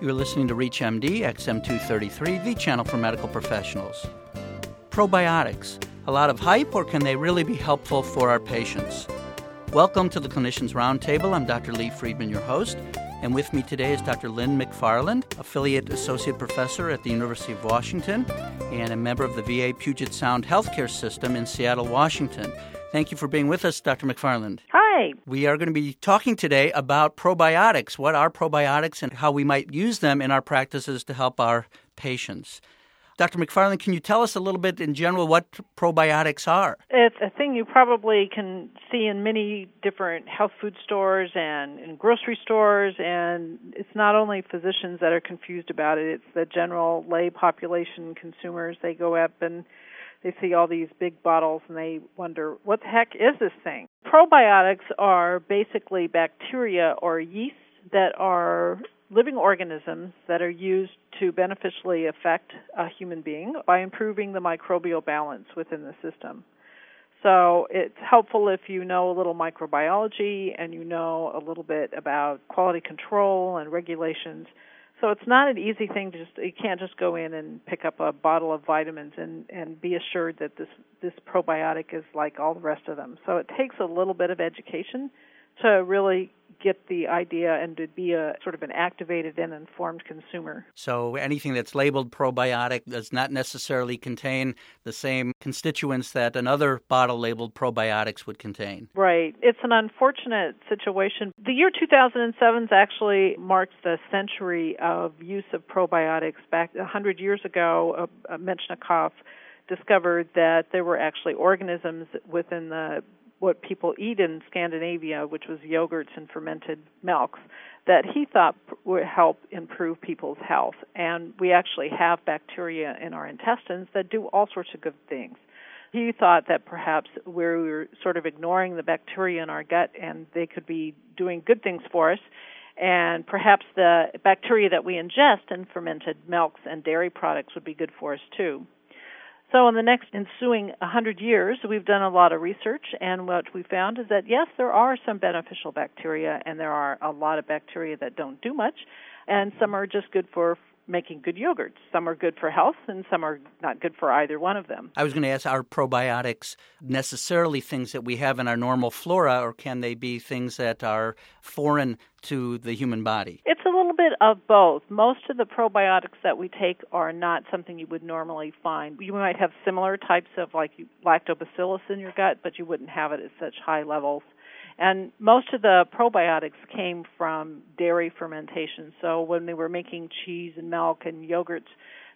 You're listening to ReachMD XM233, the channel for medical professionals. Probiotics, a lot of hype, or can they really be helpful for our patients? Welcome to the Clinicians Roundtable. I'm Dr. Lee Friedman, your host, and with me today is Dr. Lynn McFarland, Affiliate Associate Professor at the University of Washington and a member of the VA Puget Sound Healthcare System in Seattle, Washington. Thank you for being with us, Dr. McFarland. Hi. We are going to be talking today about probiotics. What are probiotics and how we might use them in our practices to help our patients. Dr. McFarland, can you tell us a little bit in general what probiotics are? It's a thing you probably can see in many different health food stores and in grocery stores, and it's not only physicians that are confused about it, it's the general lay population consumers. They go up and they see all these big bottles and they wonder, what the heck is this thing? Probiotics are basically bacteria or yeast that are living organisms that are used to beneficially affect a human being by improving the microbial balance within the system. So it's helpful if you know a little microbiology and you know a little bit about quality control and regulations. So it's not an easy thing to just you can't just go in and pick up a bottle of vitamins and and be assured that this this probiotic is like all the rest of them. So it takes a little bit of education to really get the idea and to be a sort of an activated and informed consumer. So anything that's labeled probiotic does not necessarily contain the same constituents that another bottle labeled probiotics would contain. Right. It's an unfortunate situation. The year 2007 actually marks the century of use of probiotics. Back 100 years ago, uh, Metchnikoff discovered that there were actually organisms within the what people eat in Scandinavia, which was yogurts and fermented milks, that he thought would help improve people's health. And we actually have bacteria in our intestines that do all sorts of good things. He thought that perhaps we were sort of ignoring the bacteria in our gut and they could be doing good things for us. And perhaps the bacteria that we ingest in fermented milks and dairy products would be good for us too. So, in the next ensuing 100 years, we've done a lot of research, and what we found is that yes, there are some beneficial bacteria, and there are a lot of bacteria that don't do much, and some are just good for making good yogurts. Some are good for health, and some are not good for either one of them. I was going to ask are probiotics necessarily things that we have in our normal flora, or can they be things that are foreign to the human body? It's a little bit of both. Most of the probiotics that we take are not something you would normally find. You might have similar types of like lactobacillus in your gut, but you wouldn't have it at such high levels. And most of the probiotics came from dairy fermentation. So when they were making cheese and milk and yogurts,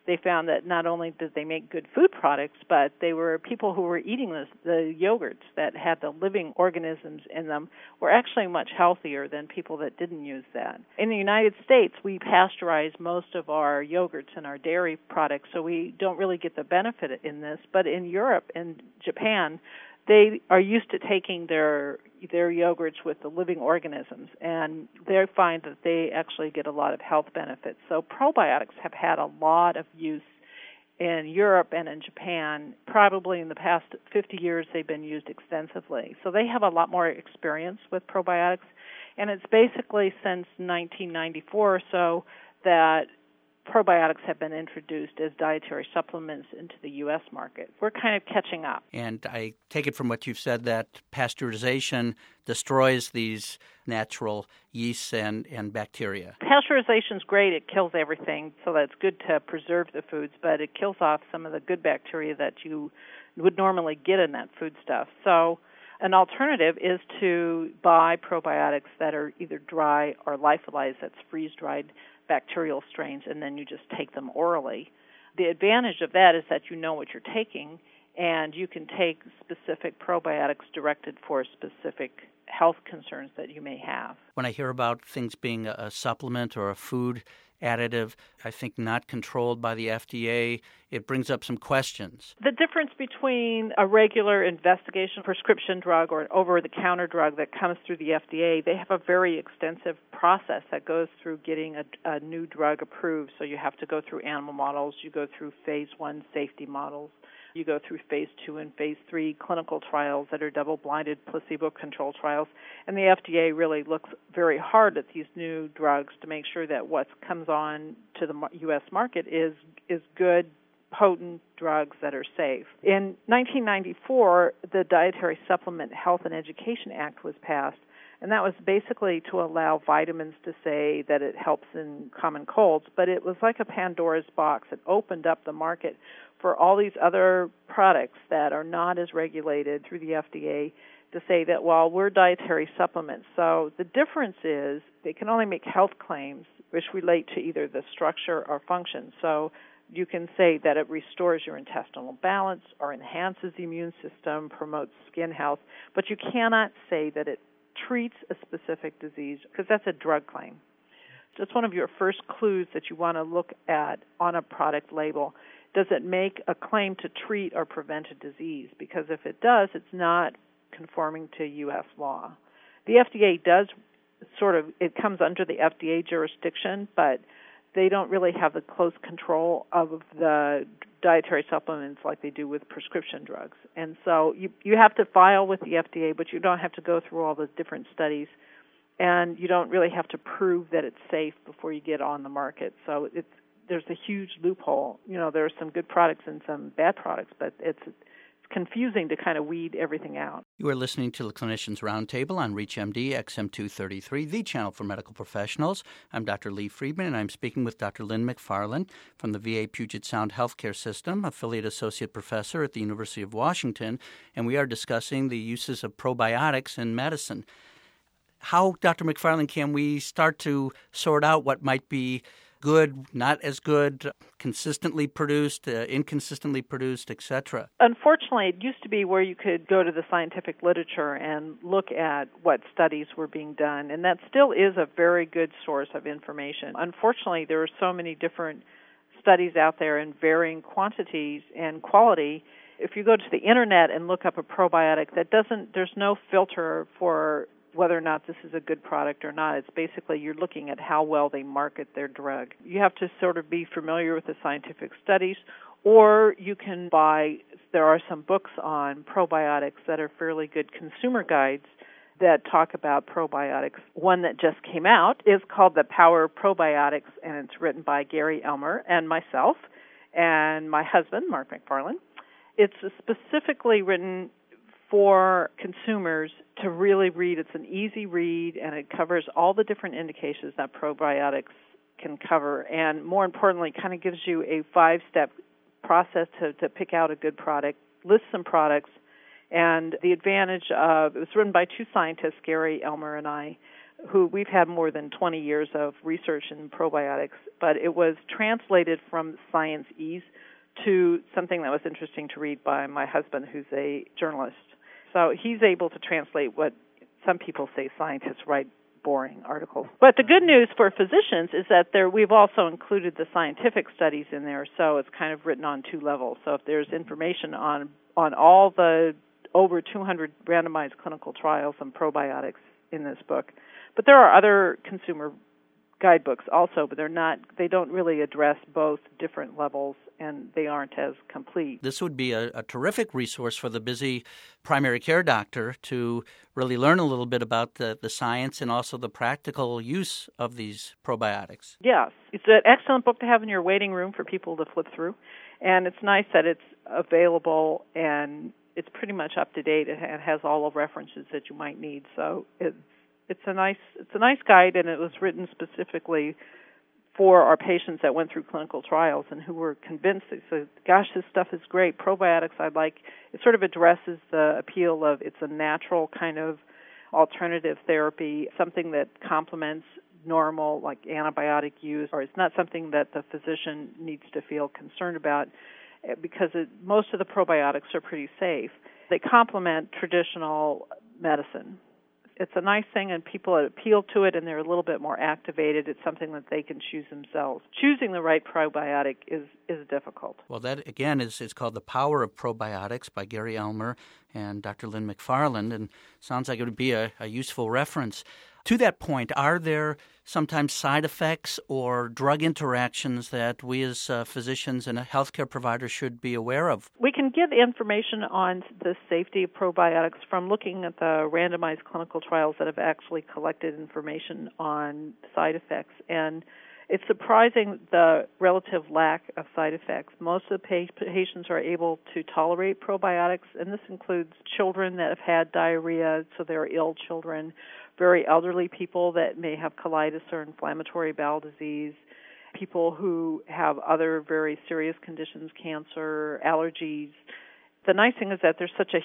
they found that not only did they make good food products, but they were people who were eating this, the yogurts that had the living organisms in them were actually much healthier than people that didn't use that. In the United States, we pasteurize most of our yogurts and our dairy products, so we don't really get the benefit in this. But in Europe and Japan, they are used to taking their their yogurts with the living organisms and they find that they actually get a lot of health benefits. So probiotics have had a lot of use in Europe and in Japan. Probably in the past 50 years they've been used extensively. So they have a lot more experience with probiotics and it's basically since 1994 or so that probiotics have been introduced as dietary supplements into the U.S. market. We're kind of catching up. And I take it from what you've said that pasteurization destroys these natural yeasts and, and bacteria. Pasteurization is great. It kills everything, so that's good to preserve the foods, but it kills off some of the good bacteria that you would normally get in that food stuff. So an alternative is to buy probiotics that are either dry or lyophilized, that's freeze dried bacterial strains, and then you just take them orally. The advantage of that is that you know what you're taking, and you can take specific probiotics directed for specific health concerns that you may have. When I hear about things being a supplement or a food additive, I think not controlled by the FDA. It brings up some questions. The difference between a regular investigation prescription drug or an over the counter drug that comes through the FDA, they have a very extensive process that goes through getting a, a new drug approved. So you have to go through animal models, you go through phase one safety models You go through phase two and phase three clinical trials that are double blinded, placebo controlled trials. And the FDA really looks very hard at these new drugs to make sure that what comes on to the U.S. market is, is good, potent drugs that are safe. In 1994, the Dietary Supplement Health and Education Act was passed, and that was basically to allow vitamins to say that it helps in common colds, but it was like a Pandora's box. It opened up the market for all these other products that are not as regulated through the FDA to say that well we're dietary supplements. So the difference is they can only make health claims which relate to either the structure or function. So you can say that it restores your intestinal balance or enhances the immune system, promotes skin health, but you cannot say that it treats a specific disease because that's a drug claim. So it's one of your first clues that you want to look at on a product label. Does it make a claim to treat or prevent a disease? Because if it does, it's not conforming to U.S. law. The FDA does sort of, it comes under the FDA jurisdiction, but they don't really have the close control of the dietary supplements like they do with prescription drugs. And so you you have to file with the FDA, but you don't have to go through all the different studies and you don't really have to prove that it's safe before you get on the market. So it's there's a huge loophole. You know, there are some good products and some bad products, but it's it's confusing to kind of weed everything out. You are listening to the Clinicians Roundtable on ReachMD XM233, the channel for medical professionals. I'm Dr. Lee Friedman, and I'm speaking with Dr. Lynn McFarland from the VA Puget Sound Healthcare System, affiliate associate professor at the University of Washington, and we are discussing the uses of probiotics in medicine. How, Dr. McFarland, can we start to sort out what might be good, not as good, consistently produced, uh, inconsistently produced, etc. Unfortunately, it used to be where you could go to the scientific literature and look at what studies were being done, and that still is a very good source of information. Unfortunately, there are so many different studies out there in varying quantities and quality if you go to the internet and look up a probiotic that doesn't there's no filter for whether or not this is a good product or not. It's basically you're looking at how well they market their drug. You have to sort of be familiar with the scientific studies, or you can buy, there are some books on probiotics that are fairly good consumer guides that talk about probiotics. One that just came out is called The Power of Probiotics, and it's written by Gary Elmer and myself and my husband, Mark McFarland. It's specifically written for consumers to really read. It's an easy read and it covers all the different indications that probiotics can cover and more importantly kind of gives you a five step process to, to pick out a good product, list some products and the advantage of it was written by two scientists, Gary Elmer and I, who we've had more than 20 years of research in probiotics, but it was translated from Science Ease to something that was interesting to read by my husband, who's a journalist. So he's able to translate what some people say scientists write boring articles. But the good news for physicians is that there we've also included the scientific studies in there, so it's kind of written on two levels. So if there's information on on all the over 200 randomized clinical trials on probiotics in this book, but there are other consumer guidebooks also, but they're not they don't really address both different levels and they aren't as complete. This would be a, a, terrific resource for the busy primary care doctor to really learn a little bit about the, the science and also the practical use of these probiotics. Yes. It's an excellent book to have in your waiting room for people to flip through. And it's nice that it's available and it's pretty much up to date. It has all the references that you might need. So it's it's a nice it's a nice guide and it was written specifically for our patients that went through clinical trials and who were convinced they said, gosh, this stuff is great. Probiotics, I like. It sort of addresses the appeal of it's a natural kind of alternative therapy, something that complements normal like antibiotic use, or it's not something that the physician needs to feel concerned about eh, because it, most of the probiotics are pretty safe. They complement traditional medicine it's a nice thing and people appeal to it and they're a little bit more activated. It's something that they can choose themselves. Choosing the right probiotic is is difficult. Well that again is is called the power of probiotics by gary elmer and dr lynn mcfarland and sounds like it would be a, a useful reference To that point, are there sometimes side effects or drug interactions that we as uh, physicians and healthcare providers should be aware of? We can give information on the safety of probiotics from looking at the randomized clinical trials that have actually collected information on side effects. And it's surprising the relative lack of side effects. Most of the patients are able to tolerate probiotics, and this includes children that have had diarrhea, so they're ill children very elderly people that may have colitis or inflammatory bowel disease, people who have other very serious conditions, cancer, allergies. The nice thing is that there's such a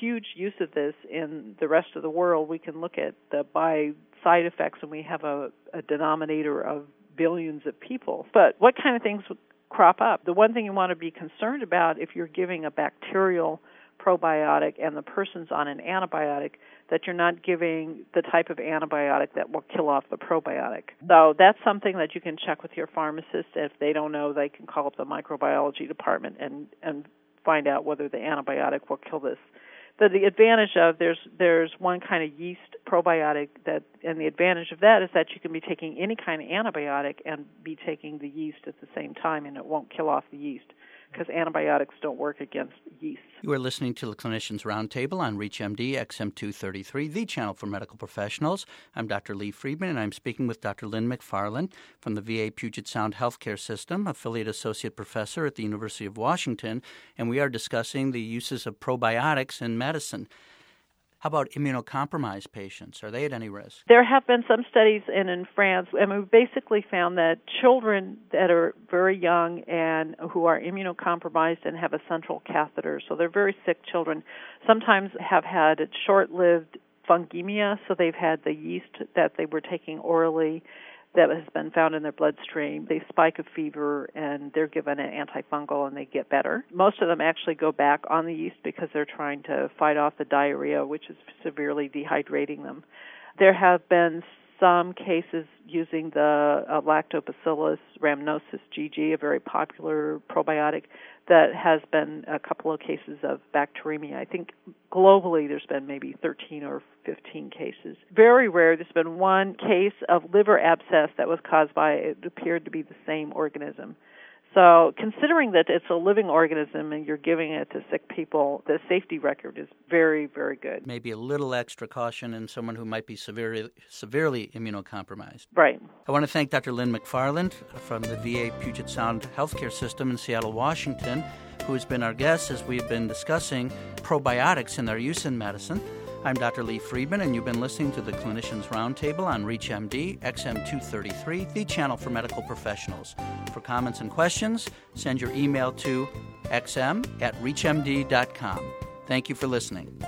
huge use of this in the rest of the world. We can look at the by side effects, and we have a, a denominator of billions of people. But what kind of things crop up? The one thing you want to be concerned about if you're giving a bacterial probiotic and the person's on an antibiotic that you're not giving the type of antibiotic that will kill off the probiotic. So that's something that you can check with your pharmacist. If they don't know, they can call up the microbiology department and and find out whether the antibiotic will kill this. The, the advantage of there's there's one kind of yeast probiotic that and the advantage of that is that you can be taking any kind of antibiotic and be taking the yeast at the same time and it won't kill off the yeast because antibiotics don't work against yeast. You are listening to the Clinicians Roundtable on ReachMD XM233, the channel for medical professionals. I'm Dr. Lee Friedman, and I'm speaking with Dr. Lynn McFarland from the VA Puget Sound Healthcare System, affiliate associate professor at the University of Washington, and we are discussing the uses of probiotics in medicine. How about immunocompromised patients? Are they at any risk? There have been some studies in, in France, and we basically found that children that are very young and who are immunocompromised and have a central catheter, so they're very sick children, sometimes have had short lived fungemia, so they've had the yeast that they were taking orally that has been found in their bloodstream. They spike a fever and they're given an antifungal and they get better. Most of them actually go back on the yeast because they're trying to fight off the diarrhea, which is severely dehydrating them. There have been some cases using the uh, Lactobacillus rhamnosus GG, a very popular probiotic, that has been a couple of cases of bacteremia. I think globally there's been maybe 13 or 15 cases. Very rare. There's been one case of liver abscess that was caused by it appeared to be the same organism. So, considering that it's a living organism and you're giving it to sick people, the safety record is very, very good. Maybe a little extra caution in someone who might be severely, severely immunocompromised. Right. I want to thank Dr. Lynn McFarland from the VA Puget Sound Healthcare System in Seattle, Washington, who has been our guest as we've been discussing probiotics and their use in medicine. I'm Dr. Lee Friedman, and you've been listening to the Clinicians Roundtable on ReachMD XM233, the channel for medical professionals. For comments and questions, send your email to xm at reachmd.com. Thank you for listening.